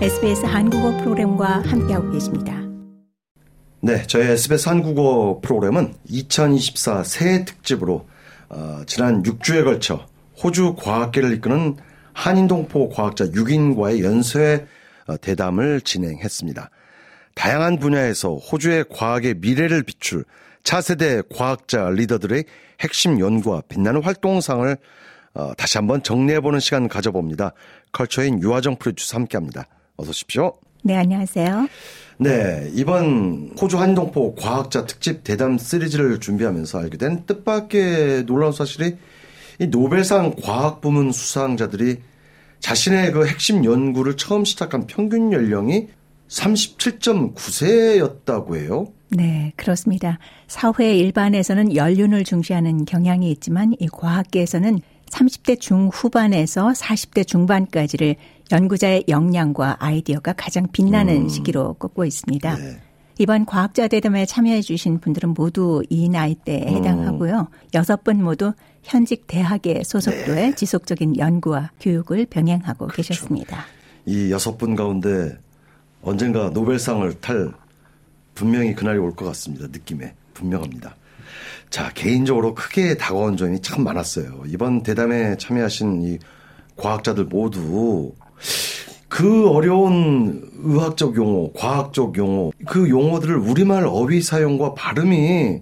SBS 한국어 프로그램과 함께하고 계십니다. 네, 저희 SBS 한국어 프로그램은 2024 새해 특집으로 어, 지난 6주에 걸쳐 호주 과학계를 이끄는 한인동포 과학자 6인과의 연쇄 어, 대담을 진행했습니다. 다양한 분야에서 호주의 과학의 미래를 비출 차세대 과학자 리더들의 핵심 연구와 빛나는 활동상을 어, 다시 한번 정리해보는 시간 가져봅니다. 컬처인 유화정 프로듀서 함께합니다. 어서 오십시오. 네, 안녕하세요. 네, 이번 호주 한동포 과학자 특집 대담 시리즈를 준비하면서 알게 된 뜻밖의 놀라운 사실이 이 노벨상 과학 부문 수상자들이 자신의 그 핵심 연구를 처음 시작한 평균 연령이 37.9세였다고 해요. 네, 그렇습니다. 사회 일반에서는 연륜을 중시하는 경향이 있지만 이 과학계에서는 30대 중후반에서 40대 중반까지를 연구자의 역량과 아이디어가 가장 빛나는 음. 시기로 꼽고 있습니다. 네. 이번 과학자 대담에 참여해 주신 분들은 모두 이 나이대에 음. 해당하고요. 여섯 분 모두 현직 대학의 소속도에 네. 지속적인 연구와 교육을 병행하고 그렇죠. 계셨습니다. 이 여섯 분 가운데 언젠가 노벨상을 탈 분명히 그날이 올 것 같습니다. 느낌에 분명합니다. 자 개인적으로 크게 다가온 점이 참 많았어요. 이번 대담에 참여하신 이 과학자들 모두 그 어려운 의학적 용어, 과학적 용어, 그 용어들을 우리말 어휘 사용과 발음이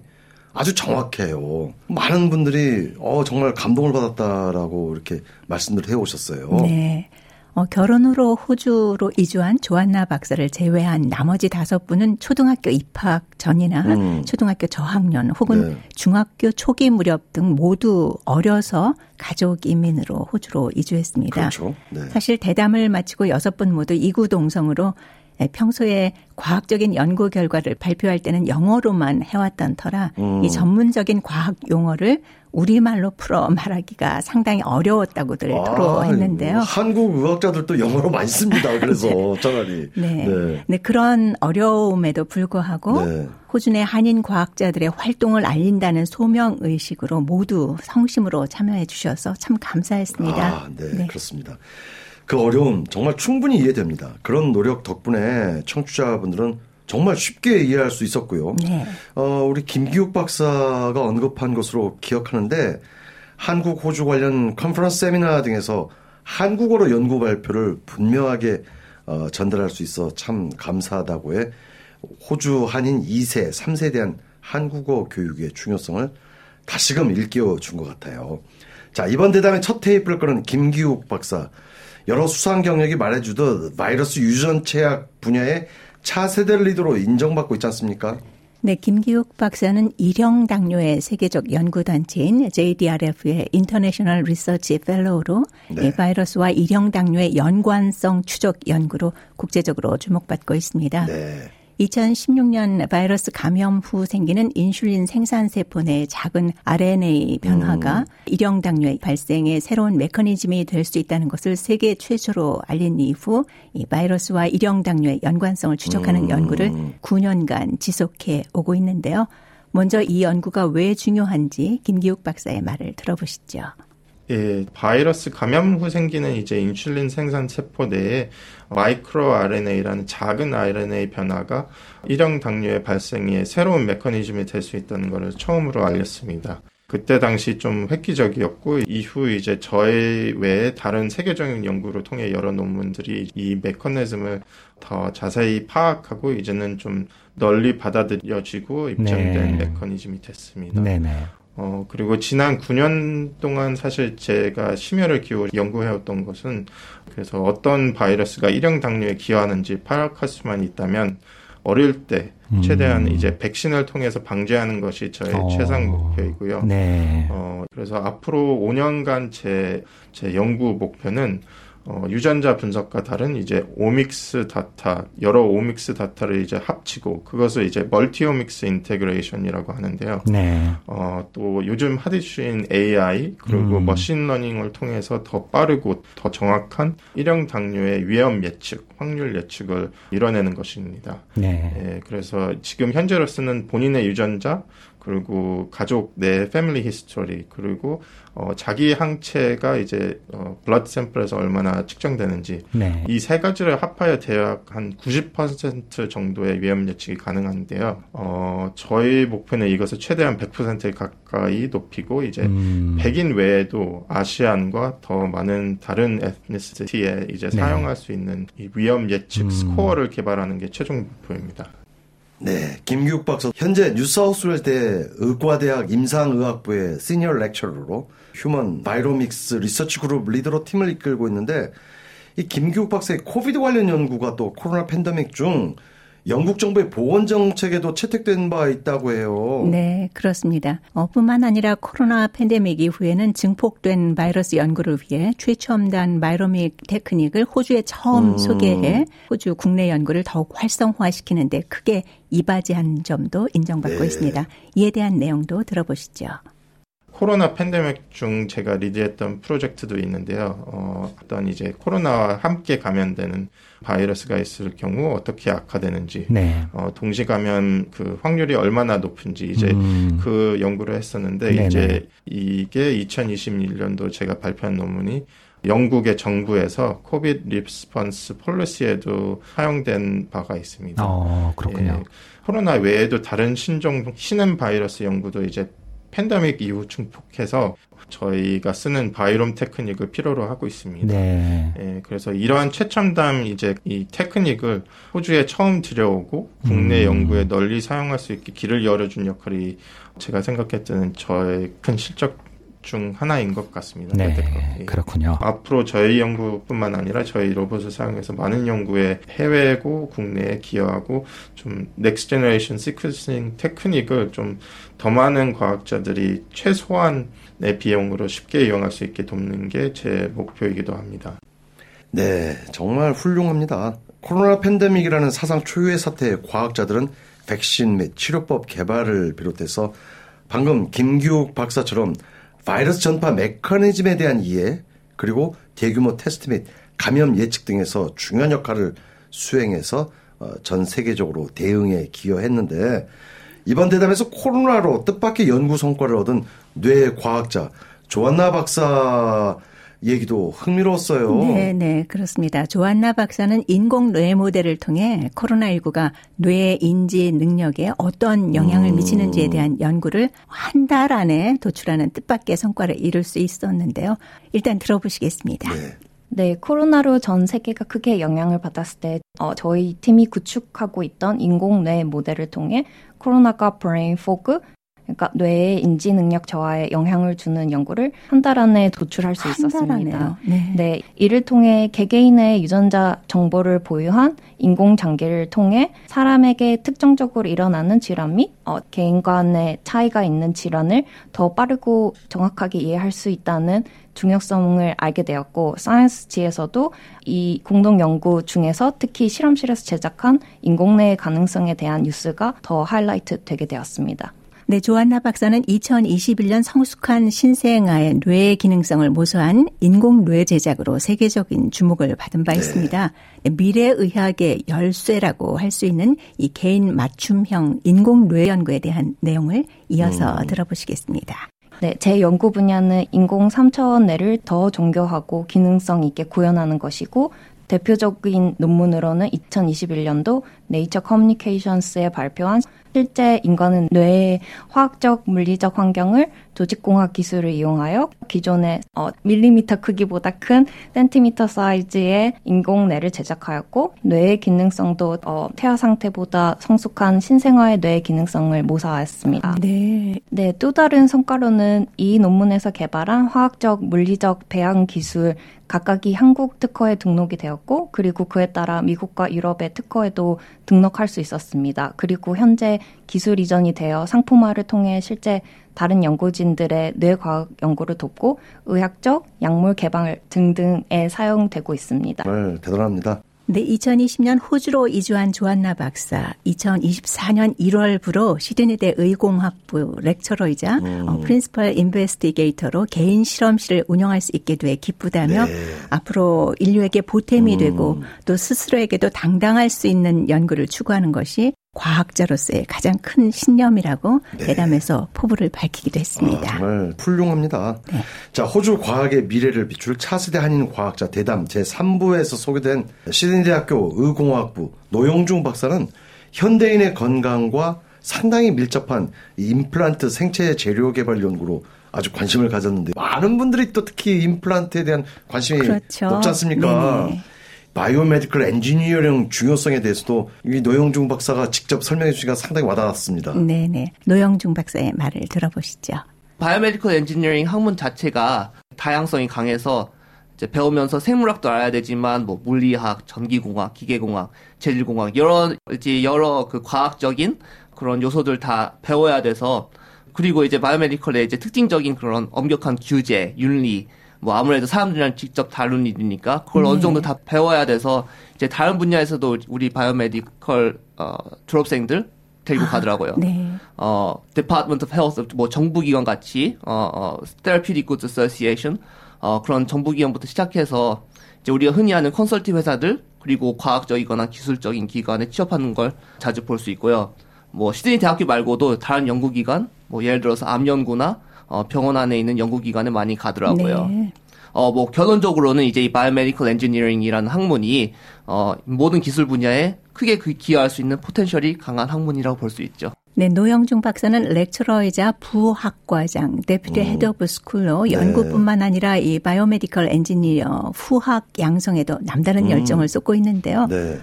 아주 정확해요. 많은 분들이 어 정말 감동을 받았다라고 이렇게 말씀을 해 오셨어요. 네. 어, 결혼으로 호주로 이주한 조안나 박사를 제외한 나머지 다섯 분은 초등학교 입학 전이나 음. 초등학교 저학년 혹은 네. 중학교 초기 무렵 등 모두 어려서 가족 이민으로 호주로 이주했습니다. 그렇죠. 네. 사실 대담을 마치고 여섯 분 모두 이구 동성으로 예, 평소에 과학적인 연구 결과를 발표할 때는 영어로만 해왔던 터라 음. 이 전문적인 과학 용어를 우리말로 풀어 말하기가 상당히 어려웠다고들 아, 토로했는데요. 한국 의학자들도 영어로 많이 씁니다. 그래서 네. 차라리. 네. 네. 네. 그런 어려움에도 불구하고 네. 호주 내 한인 과학자들의 활동을 알린다는 소명 의식으로 모두 성심으로 참여해 주셔서 참 감사했습니다. 아, 네, 네. 그렇습니다. 그 어려움 정말 충분히 이해됩니다. 그런 노력 덕분에 청취자분들은 정말 쉽게 이해할 수 있었고요. 네. 어, 우리 김기욱 박사가 언급한 것으로 기억하는데 한국 호주 관련 컨퍼런스 세미나 등에서 한국어로 연구 발표를 분명하게 어, 전달할 수 있어 참 감사하다고 해 호주 한인 2세, 3세에 대한 한국어 교육의 중요성을 다시금 일깨워 준 것 같아요. 자, 이번 대담의 첫 테이프를 끄는 김기욱 박사. 여러 수상 경력이 말해주듯 바이러스 유전 체약 분야의 차세대 리더로 인정받고 있지 않습니까? 네, 김기욱 박사는 일형 당뇨의 세계적 연구단체인 JDRF의 International Research Fellow로 네. 바이러스와 일형 당뇨의 연관성 추적 연구로 국제적으로 주목받고 있습니다. 네. 2016년 바이러스 감염 후 생기는 인슐린 생산세포 내 작은 RNA 변화가 음. 일형 당뇨의 발생의 새로운 메커니즘이 될 수 있다는 것을 세계 최초로 알린 이후 이 바이러스와 일형 당뇨의 연관성을 추적하는 음. 연구를 9년간 지속해 오고 있는데요. 먼저 이 연구가 왜 중요한지 김기욱 박사의 말을 들어보시죠. 예, 바이러스 감염 후 생기는 이제 인슐린 생산 세포 내에 마이크로 RNA라는 작은 RNA 변화가 일형 당뇨의 발생에 새로운 메커니즘이 될 수 있다는 것을 처음으로 알렸습니다. 그때 당시 좀 획기적이었고 이후 이제 저희 외에 다른 세계적인 연구를 통해 여러 논문들이 이 메커니즘을 더 자세히 파악하고 이제는 좀 널리 받아들여지고 입증된 네. 메커니즘이 됐습니다. 네네. 어, 그리고 지난 9년 동안 사실 제가 심혈을 기울여 연구해왔던 것은 그래서 어떤 바이러스가 일형 당뇨에 기여하는지 파악할 수만 있다면 어릴 때 최대한 음. 이제 백신을 통해서 방지하는 것이 저의 어. 최상 목표이고요. 네. 어, 그래서 앞으로 5년간 제, 제 연구 목표는 어, 유전자 분석과 다른 이제 omics data 여러 omics data를 이제 합치고 그것을 이제 multi-omics integration이라고 하는데요. 네. 어, 또 요즘 핫이슈인 AI 그리고 음. machine learning을 통해서 더 빠르고 더 정확한 일형 당뇨의 위험 예측, 확률 예측을 이뤄내는 것입니다. 네. 예, 그래서 지금 현재로서는 본인의 유전자 그리고 가족 내 family history 그리고 어, 자기 항체가 이제 어, blood sample에서 얼마나 측정되는지 네. 이 세 가지를 합하여 대략 한 90% 정도의 위험 예측이 가능한데요. 어, 저희 목표는 이것을 최대한 100% 가까이 높이고 이제 음. 백인 외에도 Asian과 더 많은 다른 ethnicity에 이제 네. 사용할 수 있는 이 위험 예측 음. 스코어를 개발하는 게 최종 목표입니다. 네, 김기욱 박사. 현재 뉴사우스웨일대 의과대학 임상의학부의 Senior Lecturer로 Human Viromics Research Group Leader로 팀을 이끌고 있는데 이 김기욱 박사의 COVID 관련 연구가 또 코로나 팬데믹 중 영국 정부의 보건 정책에도 채택된 바 있다고 해요. 네, 그렇습니다. 어, 뿐만 아니라 코로나 팬데믹 이후에는 증폭된 바이러스 연구를 위해 최첨단 viromic technique을 호주에 처음 음. 소개해 호주 국내 연구를 더욱 활성화시키는데 크게 이바지한 점도 인정받고 네. 있습니다. 이에 대한 내용도 들어보시죠. 코로나 팬데믹 중 제가 리드했던 프로젝트도 있는데요. 어, 어떤 이제 코로나와 함께 감염되는 바이러스가 있을 경우 어떻게 악화되는지, 네. 어, 동시 감염 그 확률이 얼마나 높은지 이제 음. 그 연구를 했었는데 네네. 이제 이게 2021년도 제가 발표한 논문이 영국의 정부에서 COVID response policy에도 사용된 바가 있습니다. 어, 그렇군요. 예, 코로나 외에도 다른 신종 신은 바이러스 연구도 이제 팬데믹 이후 증폭해서 저희가 쓰는 바이롬 테크닉을 필요로 하고 있습니다. 네. 예, 그래서 이러한 최첨단 이제 이 테크닉을 호주에 처음 들여오고 국내 음. 연구에 널리 사용할 수 있게 길을 열어준 역할이 제가 생각했던 저의 큰 실적 중 하나인 것 같습니다. 네, 예. 그렇군요. 앞으로 저희 연구뿐만 아니라 저희 로봇을 사용해서 많은 연구에 해외고 국내에 기여하고 좀 next generation sequencing technique을 좀 더 많은 과학자들이 최소한의 비용으로 쉽게 이용할 수 있게 돕는 게 제 목표이기도 합니다. 네, 정말 훌륭합니다. 코로나 팬데믹이라는 사상 초유의 사태에 과학자들은 백신 및 치료법 개발을 비롯해서 방금 김기욱 박사처럼 바이러스 전파 메커니즘에 대한 이해, 그리고 대규모 테스트 및 감염 예측 등에서 중요한 역할을 수행해서 어, 전 세계적으로 대응에 기여했는데 이번 대담에서 코로나로 뜻밖의 연구 성과를 얻은 뇌 과학자 조한나 박사 얘기도 흥미로웠어요. 네, 네, 그렇습니다. 조한나 박사는 인공 뇌 모델을 통해 코로나19가 뇌 인지 능력에 어떤 영향을 음. 미치는지에 대한 연구를 한 달 안에 도출하는 뜻밖의 성과를 이룰 수 있었는데요. 일단 들어보시겠습니다. 네. 네, 코로나로 전 세계가 크게 영향을 받았을 때 어, 저희 팀이 구축하고 있던 인공뇌 모델을 통해 코로나가 brain fog, 그러니까 뇌의 인지 능력 저하에 영향을 주는 연구를 한 달 안에 도출할 수 있었습니다. 네. 네. 이를 통해 개개인의 유전자 정보를 보유한 인공 장기를 통해 사람에게 특정적으로 일어나는 질환 및 어, 개인 간의 차이가 있는 질환을 더 빠르고 정확하게 이해할 수 있다는 중요성을 알게 되었고 사이언스지에서도 이 공동 연구 중에서 특히 실험실에서 제작한 인공뇌의 가능성에 대한 뉴스가 더 하이라이트 되게 되었습니다. 네, 조한나 박사는 2021년 성숙한 신생아의 뇌 기능성을 모소한 인공 뇌 제작으로 세계적인 주목을 받은 바 네. 있습니다. 미래의학의 열쇠라고 할 수 있는 이 개인 맞춤형 인공 뇌 연구에 대한 내용을 이어서 음. 들어보시겠습니다. 네, 제 연구 분야는 인공 3차원 뇌를 더 정교하고 기능성 있게 구현하는 것이고 대표적인 논문으로는 2021년도 네이처 커뮤니케이션스에 발표한 실제 인간은 뇌의 화학적 물리적 환경을 조직공학 기술을 이용하여 기존의 어, 밀리미터 크기보다 큰 센티미터 사이즈의 인공뇌를 제작하였고 뇌의 기능성도 어, 태아 상태보다 성숙한 신생아의 뇌의 기능성을 모사하였습니다. 네. 네, 또 다른 성과로는 이 논문에서 개발한 화학적 물리적 배양 기술 각각이 한국 특허에 등록이 되었고 그리고 그에 따라 미국과 유럽의 특허에도 등록할 수 있었습니다. 그리고 현재 기술 이전이 되어 상품화를 통해 실제 다른 연구진들의 뇌과학 연구를 돕고 의학적 약물 개발 등등에 사용되고 있습니다. 네, 대단합니다. 네, 2020년 호주로 이주한 조한나 박사, 2024년 1월부로 시드니대 의공학부 렉처러이자 음. 어, 프린스펄 인베스티게이터로 개인 실험실을 운영할 수 있게 돼 기쁘다며 네. 앞으로 인류에게 보탬이 음. 되고 또 스스로에게도 당당할 수 있는 연구를 추구하는 것이 과학자로서의 가장 큰 신념이라고 네. 대담에서 포부를 밝히기도 했습니다. 아, 정말 훌륭합니다. 네. 자, 호주 과학의 미래를 비출 차세대 한인 과학자 대담 제3부에서 소개된 시드니 대학교 의공학부 노영중 박사는 현대인의 건강과 상당히 밀접한 임플란트 생체 재료 개발 연구로 아주 관심을 가졌는데 많은 분들이 또 특히 임플란트에 대한 관심이 그렇죠. 높지 않습니까? 네네. biomedical engineering 중요성에 대해서도 이 노영중 박사가 직접 설명해 주시니까 상당히 와닿았습니다. 네네. 노영중 박사의 말을 들어보시죠. biomedical engineering 학문 자체가 다양성이 강해서 이제 배우면서 생물학도 알아야 되지만 뭐 물리학, 전기공학, 기계공학, 재질공학 여러 이제 여러 그 과학적인 그런 요소들 다 배워야 돼서 그리고 이제 biomedical의 이제 특징적인 그런 엄격한 규제, 윤리 뭐 아무래도 사람들이랑 직접 다룬 일이니까 그걸 네. 어느 정도 다 배워야 돼서 이제 다른 분야에서도 우리 biomedical 어 졸업생들 데리고 아, 가더라고요. 네. 어 Department of Health 뭐 정부기관 같이 어, 어 Therapeutic Goods Association 어 그런 정부기관부터 시작해서 이제 우리가 흔히 하는 컨설팅 회사들 그리고 과학적이거나 기술적인 기관에 취업하는 걸 자주 볼 수 있고요. 뭐 시드니 대학교 말고도 다른 연구기관 뭐 예를 들어서 암 연구나 어, 병원 안에 있는 연구기관에 많이 가더라고요. 네. 어, 뭐, 결론적으로는 이제 이 biomedical engineering이라는 학문이, 어, 모든 기술 분야에 크게 그 기여할 수 있는 potential이 강한 학문이라고 볼 수 있죠. 네, 노영중 박사는 lecturer이자 부학과장, Deputy Head of School로 연구뿐만 아니라 이 biomedical engineer 후학 양성에도 남다른 음. 열정을 쏟고 있는데요. 네.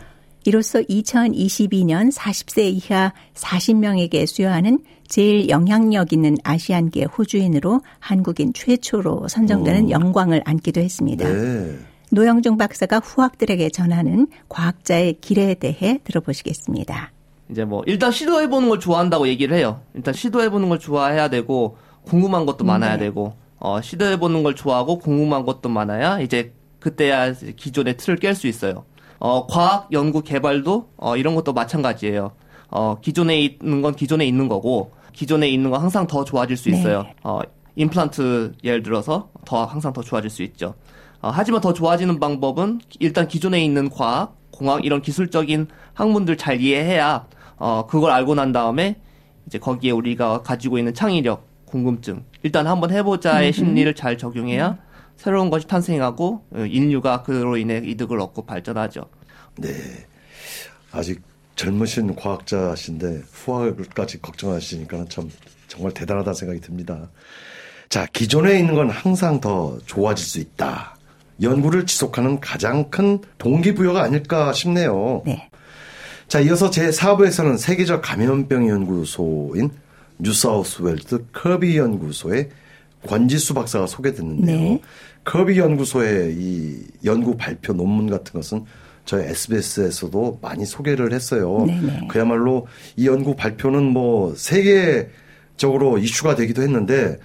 이로써 2022년 40세 이하 40명에게 수여하는 제일 영향력 있는 아시안계 호주인으로 한국인 최초로 선정되는 오. 영광을 안기도 했습니다. 네. 노영중 박사가 후학들에게 전하는 과학자의 길에 대해 들어보시겠습니다. 이제 뭐 일단 시도해 보는 걸 좋아한다고 얘기를 해요. 일단 시도해 보는 걸 좋아해야 되고 궁금한 것도 많아야 네. 되고 어, 시도해 보는 걸 좋아하고 궁금한 것도 많아야 이제 그때야 기존의 틀을 깰 수 있어요. 어, 과학 연구 개발도 어, 이런 것도 마찬가지예요. 어, 기존에 있는 건 기존에 있는 거고 기존에 있는 건 항상 더 좋아질 수 네. 있어요. 네. 어, 임플란트 예를 들어서 더 항상 더 좋아질 수 있죠. 어, 하지만 더 좋아지는 방법은 일단 기존에 있는 과학, 공학 이런 기술적인 학문들 잘 이해해야 어, 그걸 알고 난 다음에 이제 거기에 우리가 가지고 있는 창의력, 궁금증 일단 한번 해보자의 심리를 잘 적용해야 새로운 것이 탄생하고 어, 인류가 그로 인해 이득을 얻고 발전하죠. 네. 아직 젊으신 과학자신데 후학을까지 걱정하시니까 참 정말 대단하다 생각이 듭니다. 자, 기존에 있는 건 항상 더 좋아질 수 있다. 연구를 지속하는 가장 큰 동기부여가 아닐까 싶네요. 네. 자, 이어서 제 4부에서는 세계적 감염병 연구소인 뉴사우스웰스 커비 연구소의 권지수 박사가 소개됐는데요. 네. 커비 연구소의 이 연구 발표 논문 같은 것은 저희 SBS에서도 많이 소개를 했어요. 네네. 그야말로 이 연구 발표는 뭐 세계적으로 이슈가 되기도 했는데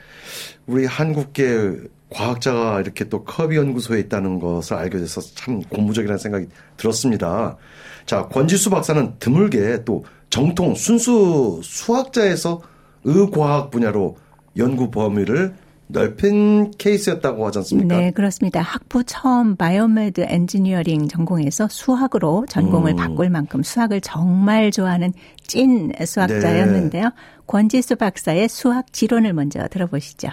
우리 한국계 과학자가 이렇게 또 커비 연구소에 있다는 것을 알게 돼서 참 고무적이라는 생각이 들었습니다. 자, 권지수 박사는 드물게 또 정통 순수 수학자에서 의과학 분야로 연구 범위를 넓힌 케이스였다고 하지 않습니까? 네, 그렇습니다. 학부 처음 biomed engineering 전공에서 수학으로 전공을 음. 바꿀 만큼 수학을 정말 좋아하는 찐 수학자였는데요. 네. 권지수 박사의 수학 지론을 먼저 들어보시죠.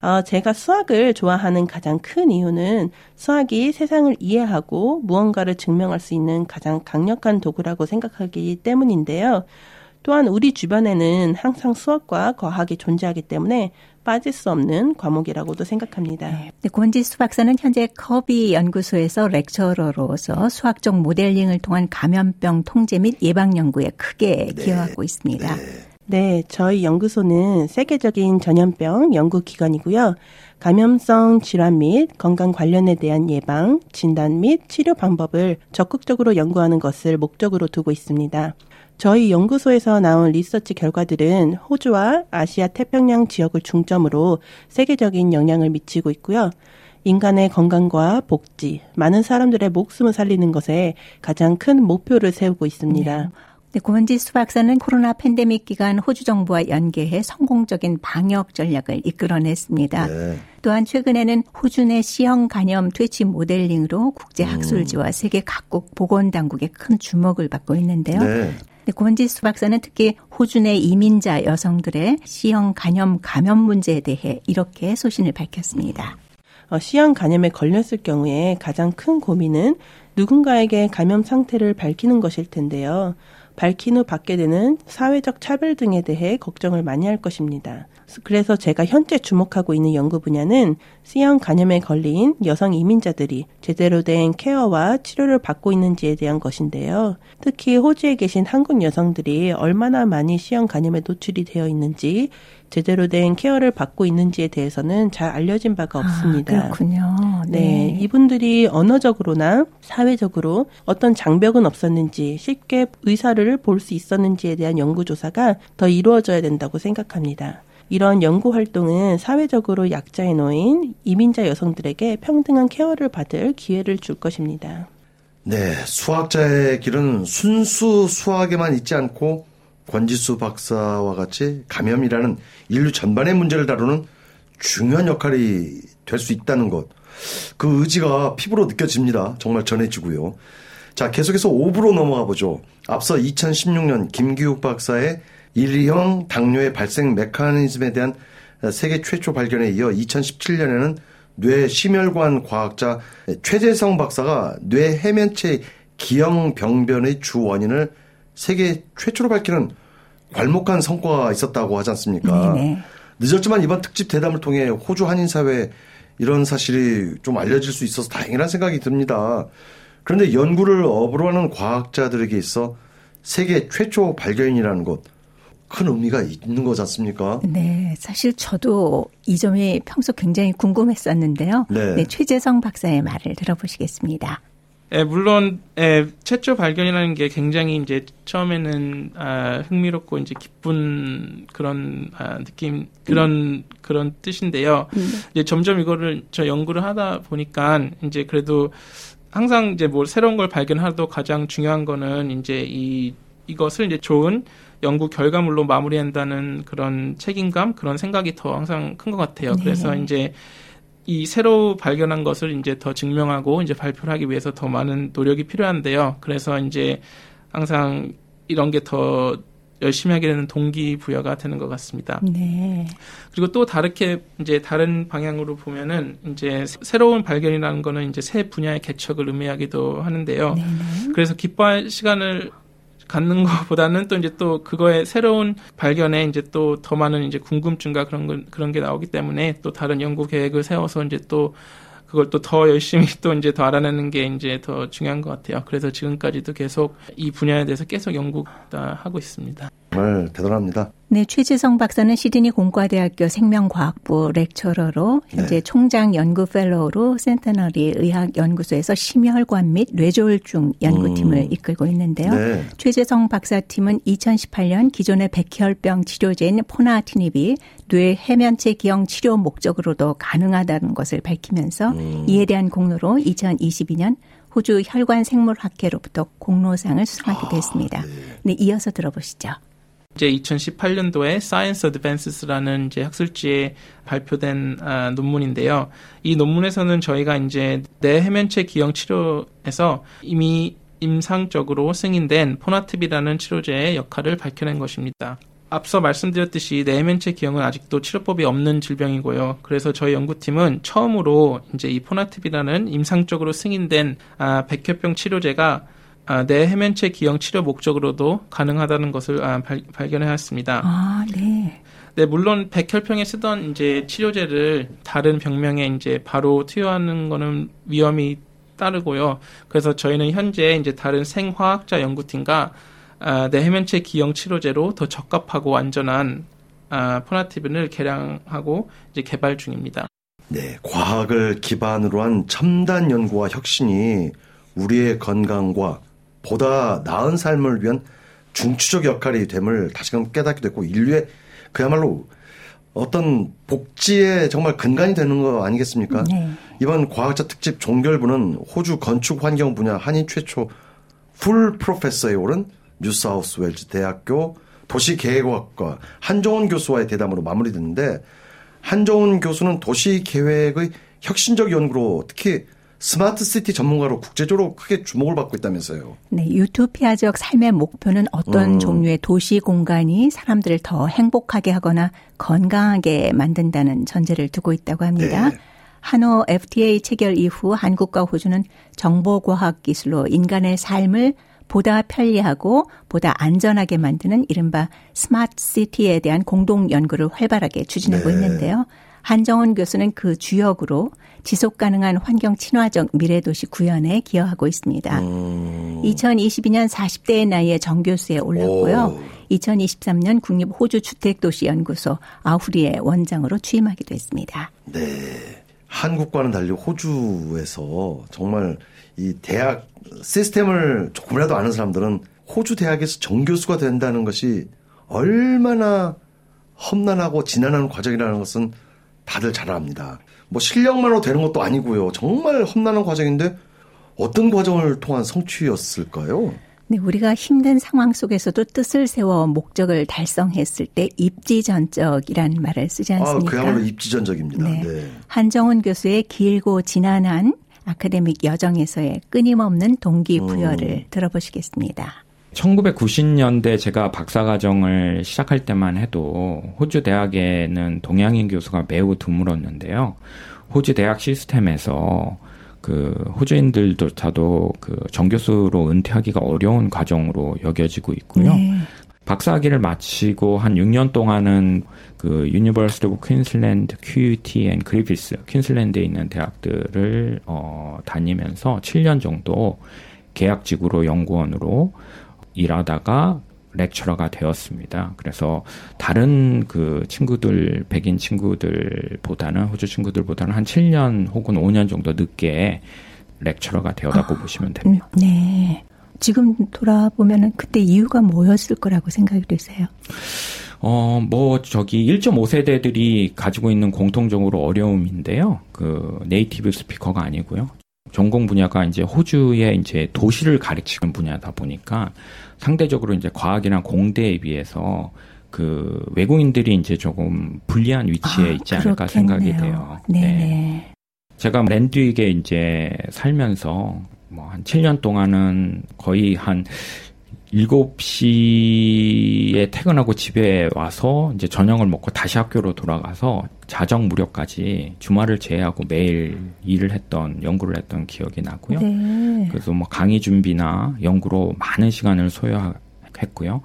어, 제가 수학을 좋아하는 가장 큰 이유는 수학이 세상을 이해하고 무언가를 증명할 수 있는 가장 강력한 도구라고 생각하기 때문인데요. 또한 우리 주변에는 항상 수학과 과학이 존재하기 때문에 빠질 수 없는 과목이라고도 생각합니다. 네. 권지수 박사는 현재 커비 연구소에서 렉처러로서 수학적 모델링을 통한 감염병 통제 및 예방 연구에 크게 네. 기여하고 있습니다. 네. 네, 저희 연구소는 세계적인 전염병 연구 기관이고요. 감염성 질환 및 건강 관련에 대한 예방, 진단 및 치료 방법을 적극적으로 연구하는 것을 목적으로 두고 있습니다. 저희 연구소에서 나온 리서치 결과들은 호주와 아시아 태평양 지역을 중점으로 세계적인 영향을 미치고 있고요. 인간의 건강과 복지, 많은 사람들의 목숨을 살리는 것에 가장 큰 목표를 세우고 있습니다. 네. 네, 고은지수 박사는 코로나 팬데믹 기간 호주 정부와 연계해 성공적인 방역 전략을 이끌어냈습니다. 네. 또한 최근에는 호주 내 C형 간염 퇴치 모델링으로 국제 학술지와 음. 세계 각국 보건 당국의 큰 주목을 받고 있는데요. 네. 권지수 박사는 특히 호주 내 이민자 여성들의 C형 간염 감염 문제에 대해 이렇게 소신을 밝혔습니다. 어, C형 간염에 걸렸을 경우에 가장 큰 고민은 누군가에게 감염 상태를 밝히는 것일 텐데요. 밝힌 후 받게 되는 사회적 차별 등에 대해 걱정을 많이 할 것입니다. 그래서 제가 현재 주목하고 있는 연구 분야는 C형 간염에 걸린 여성 이민자들이 제대로 된 케어와 치료를 받고 있는지에 대한 것인데요. 특히 호주에 계신 한국 여성들이 얼마나 많이 C형 간염에 노출이 되어 있는지 제대로 된 케어를 받고 있는지에 대해서는 잘 알려진 바가 아, 없습니다. 아, 그렇군요. 네. 네. 이분들이 언어적으로나 사회적으로 어떤 장벽은 없었는지 쉽게 의사를 볼 수 있었는지에 대한 연구조사가 더 이루어져야 된다고 생각합니다. 이런 연구 활동은 사회적으로 약자에 놓인 이민자 여성들에게 평등한 케어를 받을 기회를 줄 것입니다. 네, 수학자의 길은 순수 수학에만 있지 않고 권지수 박사와 같이 감염이라는 인류 전반의 문제를 다루는 중요한 역할이 될 수 있다는 것. 그 의지가 피부로 느껴집니다. 정말 전해지고요. 자, 계속해서 5부로 넘어가 보죠. 앞서 2016년 김기욱 박사의 일형 당뇨의 발생 메커니즘에 대한 세계 최초 발견에 이어 2017년에는 뇌 심혈관 과학자 최재성 박사가 뇌 해면체 기형 병변의 주 원인을 세계 최초로 밝히는 괄목한 성과가 있었다고 하지 않습니까? 네네. 늦었지만 이번 특집 대담을 통해 호주 한인 사회에 이런 사실이 좀 알려질 수 있어서 다행이라는 생각이 듭니다. 그런데 연구를 업으로 하는 과학자들에게 있어 세계 최초 발견이라는 것, 큰 의미가 있는 거지 않습니까? 네, 사실 저도 이 점이 평소 굉장히 궁금했었는데요. 네. 네 최재성 박사의 말을 들어보시겠습니다. 예, 물론 예, 최초 발견이라는 게 굉장히 이제 처음에는 아, 흥미롭고 이제 기쁜 그런 아, 느낌 그런 음. 그런 뜻인데요. 음. 이제 점점 이거를 저 연구를 하다 보니까 이제 그래도 항상 이제 뭐 새로운 걸 발견하도 가장 중요한 거는 이제 이 이것을 이제 좋은 연구 결과물로 마무리한다는 그런 책임감 그런 생각이 더 항상 큰 것 같아요. 네. 그래서 이제 이 새로 발견한 것을 이제 더 증명하고 이제 발표를 하기 위해서 더 많은 노력이 필요한데요. 그래서 이제 항상 이런 게 더 열심히 하게 되는 동기부여가 되는 것 같습니다. 네. 그리고 또 다르게 이제 다른 방향으로 보면은 이제 새로운 발견이라는 거는 이제 새 분야의 개척을 의미하기도 하는데요. 네네. 그래서 기뻐할 시간을 갖는 것보다는 또 이제 또 그거의 새로운 발견에 이제 또 더 많은 이제 궁금증과 그런 거, 그런 게 나오기 때문에 또 다른 연구 계획을 세워서 이제 또 그걸 또 더 열심히 또 이제 더 알아내는 게 이제 더 중요한 것 같아요. 그래서 지금까지도 계속 이 분야에 대해서 계속 연구 하고 있습니다. 정말 대단합니다. 네, 최재성 박사는 시드니 공과대학교 생명과학부 lecturer로 현재 네. 총장 연구 fellow로 센터너리 의학 연구소에서 심혈관 및 뇌졸중 연구팀을 음. 이끌고 있는데요. 네. 최재성 박사팀은 2018년 기존의 백혈병 치료제인 포나티닙이 뇌 해면체 기형 치료 목적으로도 가능하다는 것을 밝히면서 음. 이에 대한 공로로 2022년 호주 혈관 생물학회로부터 공로상을 수상하게 됐습니다. 아, 네. 네, 이어서 들어보시죠. 이제 2018년도에 Science Advances라는 이제 학술지에 발표된 아, 논문인데요. 이 논문에서는 저희가 이제 뇌 해면체 기형 치료에서 이미 임상적으로 승인된 포나트비라는 치료제의 역할을 밝혀낸 것입니다. 앞서 말씀드렸듯이 내면체 기형은 아직도 치료법이 없는 질병이고요. 그래서 저희 연구팀은 처음으로 이제 이 포나트비라는 임상적으로 승인된 아, 백혈병 치료제가 아, 내 해면체 기형 치료 목적으로도 가능하다는 것을 아, 발, 견해왔습니다 아, 네. 네, 물론 백혈병에 쓰던 이제 치료제를 다른 병명에 이제 바로 투여하는 거는 위험이 따르고요. 그래서 저희는 현재 이제 다른 생화학자 연구팀과 아, 내 해면체 기형 치료제로 더 적합하고 안전한 아, 포나티빈을 개량하고 이제 개발 중입니다. 네, 과학을 기반으로 한 첨단 연구와 혁신이 우리의 건강과 보다 나은 삶을 위한 중추적 역할이 됨을 다시금 깨닫게 됐고 인류의 그야말로 어떤 복지의 정말 근간이 되는 거 아니겠습니까? 네. 이번 과학자 특집 종결부는 호주 건축 환경 분야 한인 최초 full professor에 오른 뉴사우스 웰즈 대학교 도시계획학과 한종훈 교수와의 대담으로 마무리됐는데 한종훈 교수는 도시계획의 혁신적 연구로 특히 smart city 전문가로 국제적으로 크게 주목을 받고 있다면서요. 네, 유토피아적 삶의 목표는 어떤 음. 종류의 도시 공간이 사람들을 더 행복하게 하거나 건강하게 만든다는 전제를 두고 있다고 합니다. 네. 한호 FTA 체결 이후 한국과 호주는 정보과학 기술로 인간의 삶을 보다 편리하고 보다 안전하게 만드는 이른바 스마트 시티에 대한 공동 연구를 활발하게 추진하고 네. 있는데요. 한정원 교수는 그 주역으로 지속 가능한 환경 친화적 미래도시 구현에 기여하고 있습니다. 음. 2022년 40대의 나이에 정교수에 올랐고요. 오. 2023년 국립 호주 주택도시 연구소 아후리의 원장으로 취임하기도 했습니다. 네. 한국과는 달리 호주에서 정말 이 대학 시스템을 조금이라도 아는 사람들은 호주 대학에서 정교수가 된다는 것이 얼마나 험난하고 지난한 과정이라는 것은 다들 잘 압니다. 뭐 실력만으로 되는 것도 아니고요. 정말 험난한 과정인데 어떤 과정을 통한 성취였을까요? 네, 우리가 힘든 상황 속에서도 뜻을 세워 목적을 달성했을 때 입지전적이라는 말을 쓰지 않습니까? 아, 그야말로 입지전적입니다. 네. 네. 한정훈 교수의 길고 지난한 아카데믹 여정에서의 끊임없는 동기부여를 음. 들어보시겠습니다. 1990년대 제가 박사과정을 시작할 때만 해도 호주 대학에는 동양인 교수가 매우 드물었는데요. 호주 대학 시스템에서 그 호주인들조차도 그 정교수로 은퇴하기가 어려운 과정으로 여겨지고 있고요. 네. 박사학위를 마치고 한 6년 동안은 그 University of Queensland QUT and Griffith 퀸슬랜드에 있는 대학들을 어 다니면서 7년 정도 계약직으로 연구원으로 일하다가 lecturer가 되었습니다. 그래서 다른 그 친구들, 백인 친구들보다는, 호주 친구들보다는 한 7년 혹은 5년 정도 늦게 lecturer가 되었다고 아, 보시면 됩니다. 네. 지금 돌아보면은 그때 이유가 뭐였을 거라고 생각이 되세요? 어, 뭐, 저기, 1.5세대들이 가지고 있는 공통적으로 어려움인데요. 그, 네이티브 스피커가 아니고요. 전공 분야가 이제 호주의 이제 도시를 가르치는 분야다 보니까 상대적으로 이제 과학이나 공대에 비해서 그 외국인들이 이제 조금 불리한 위치에 아, 있지 않을까 그렇겠네요. 생각이 돼요. 네네. 네. 제가 랜드윅에 이제 살면서 뭐 한 7년 동안은 거의 한 7시에 퇴근하고 집에 와서 이제 저녁을 먹고 다시 학교로 돌아가서 자정 무렵까지 주말을 제외하고 매일 일을 했던 연구를 했던 기억이 나고요. 네. 그래서 뭐 강의 준비나 연구로 많은 시간을 소요했고요.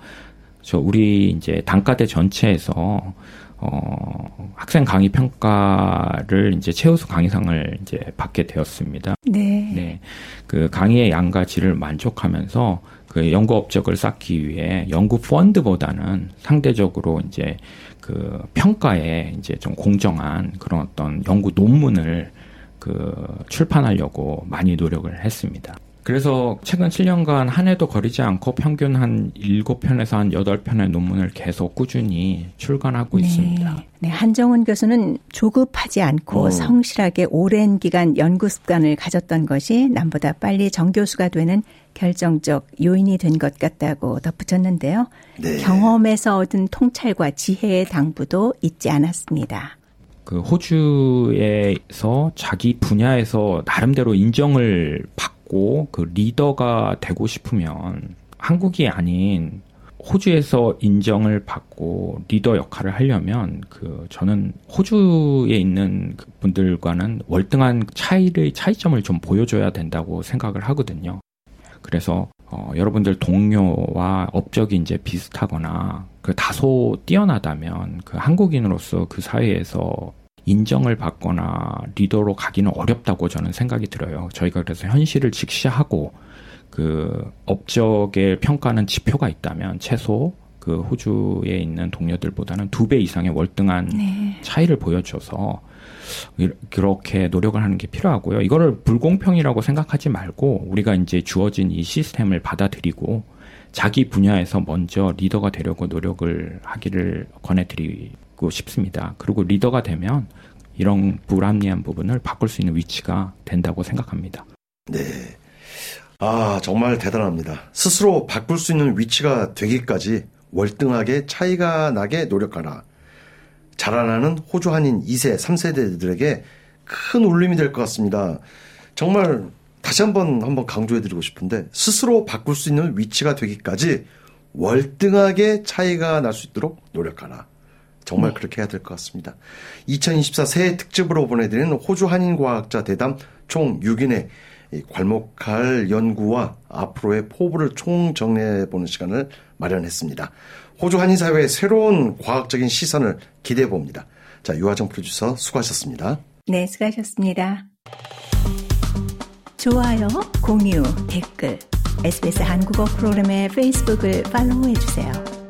저 우리 이제 단과대 전체에서 어, 학생 강의 평가를 이제 최우수 강의상을 이제 받게 되었습니다. 네. 네. 그 강의의 양과 질을 만족하면서 그 연구 업적을 쌓기 위해 연구 펀드보다는 상대적으로 이제 그 평가에 이제 좀 공정한 그런 어떤 연구 논문을 그 출판하려고 많이 노력을 했습니다. 그래서 최근 7년간 한 해도 거리지 않고 평균 한 7편에서 한 8편의 논문을 계속 꾸준히 출간하고 네. 있습니다. 네, 한정훈 교수는 조급하지 않고 어. 성실하게 오랜 기간 연구 습관을 가졌던 것이 남보다 빨리 정교수가 되는 결정적 요인이 된 것 같다고 덧붙였는데요. 네. 경험에서 얻은 통찰과 지혜의 당부도 잊지 않았습니다. 그 호주에서 자기 분야에서 나름대로 인정을 받고 그 리더가 되고 싶으면 한국이 아닌 호주에서 인정을 받고 리더 역할을 하려면 그 저는 호주에 있는 분들과는 월등한 차이를 차이점을 좀 보여줘야 된다고 생각을 하거든요. 그래서 어, 여러분들 동료와 업적이 이제 비슷하거나 그 다소 뛰어나다면 그 한국인으로서 그 사회에서 인정을 받거나 리더로 가기는 어렵다고 저는 생각이 들어요. 저희가 그래서 현실을 직시하고 그 업적의 평가는 지표가 있다면 최소 그 호주에 있는 동료들보다는 두 배 이상의 월등한 네. 차이를 보여줘서 그렇게 노력을 하는 게 필요하고요. 이거를 불공평이라고 생각하지 말고 우리가 이제 주어진 이 시스템을 받아들이고 자기 분야에서 먼저 리더가 되려고 노력을 하기를 권해드리고 싶습니다. 그리고 리더가 되면 이런 불합리한 부분을 바꿀 수 있는 위치가 된다고 생각합니다. 네. 아, 정말 대단합니다. 스스로 바꿀 수 있는 위치가 되기까지 월등하게 차이가 나게 노력하라. 자라나는 호주 한인 2세, 3세대들에게 큰 울림이 될 것 같습니다. 정말 다시 한번 한번 강조해드리고 싶은데 스스로 바꿀 수 있는 위치가 되기까지 월등하게 차이가 날 수 있도록 노력하라. 정말 네. 그렇게 해야 될 것 같습니다. 2024 새해 특집으로 보내드리는 호주 한인과학자 대담 총 6인의 괄목할 연구와 앞으로의 포부를 총정리해보는 시간을 마련했습니다. 호주 한인사회의 새로운 과학적인 시선을 기대해 봅니다. 자, 유화정 프로듀서 수고하셨습니다. 네, 수고하셨습니다. 좋아요, 공유, 댓글, SBS 한국어 프로그램의 페이스북을 팔로우해 주세요.